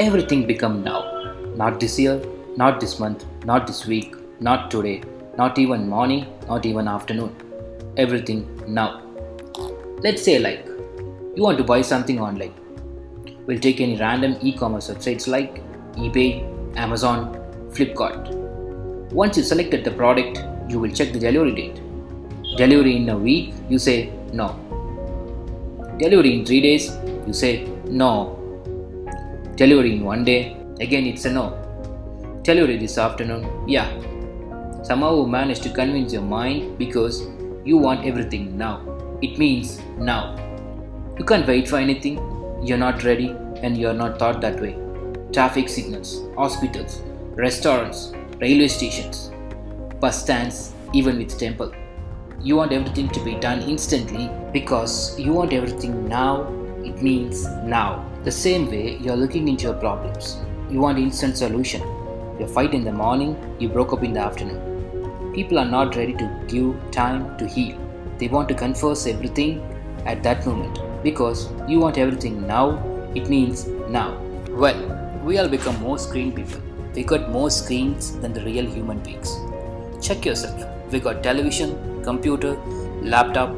everything become now. Not this year, not this month, not this week, not today, not even morning, not even afternoon. Everything now. Let's say like you want to buy something online. We'll take any random e-commerce websites like eBay, Amazon, Flipkart. Once you selected the product, you will check the delivery date. Delivery in a week, you say no. Delivery in 3 days, you say no. Delivery in 1 day, again it's a no. Delivery this afternoon, yeah. Somehow you managed to convince your mind because you want everything now. It means now. You can't wait for anything, you're not ready, and you're not thought that way. Traffic signals, hospitals, restaurants, railway stations, bus stands, even with temple. You want everything to be done instantly because you want everything now. It means now. The same way you're looking into your problems. You want instant solution. You fight in the morning, you broke up in the afternoon. People are not ready to give time to heal. They want to confess everything at that moment because you want everything now. It means now. Well, we all become more screen people. We got more screens than the real human beings. Check yourself. We got television, computer, laptop,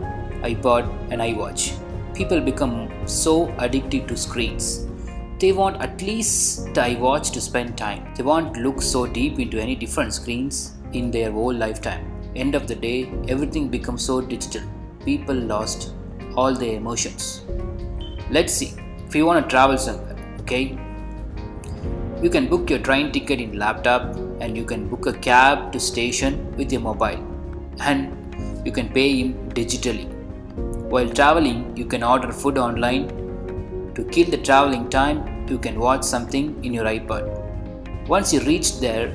iPod, and iWatch. People become so addicted to screens. They want at least the watch to spend time. They won't look so deep into any different screens in their whole lifetime. End of the day, everything becomes so digital. People lost all their emotions. Let's see. If you want to travel somewhere, okay? You can book your train ticket in laptop and you can book a cab to station with your mobile and you can pay him digitally. While traveling, you can order food online. To kill the traveling time, you can watch something in your iPod. Once you reach there,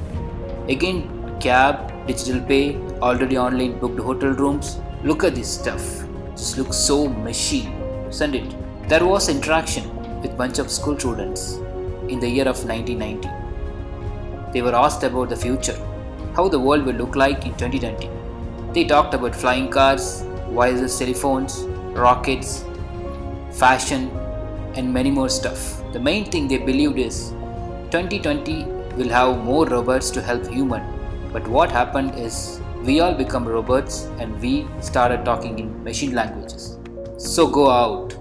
again cab, digital pay, already online booked hotel rooms. Look at this stuff. This looks so machine. Send it. There was interaction with bunch of school students in the year of 1990. They were asked about the future, how the world will look like in 2020. They talked about flying cars, wireless telephones, rockets, fashion, and many more stuff. The main thing they believed is 2020 will have more robots to help human. But what happened is we all become robots and we started talking in machine languages. So go out,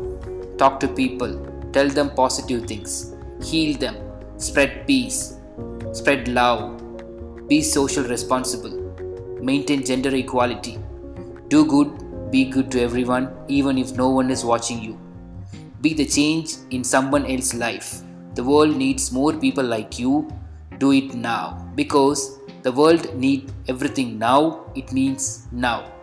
talk to people, tell them positive things, heal them, spread peace, spread love, be social responsible, maintain gender equality, do good, be good to everyone, even if no one is watching you. Be the change in someone else's life. The world needs more people like you. Do it now because the world needs everything now. It means now.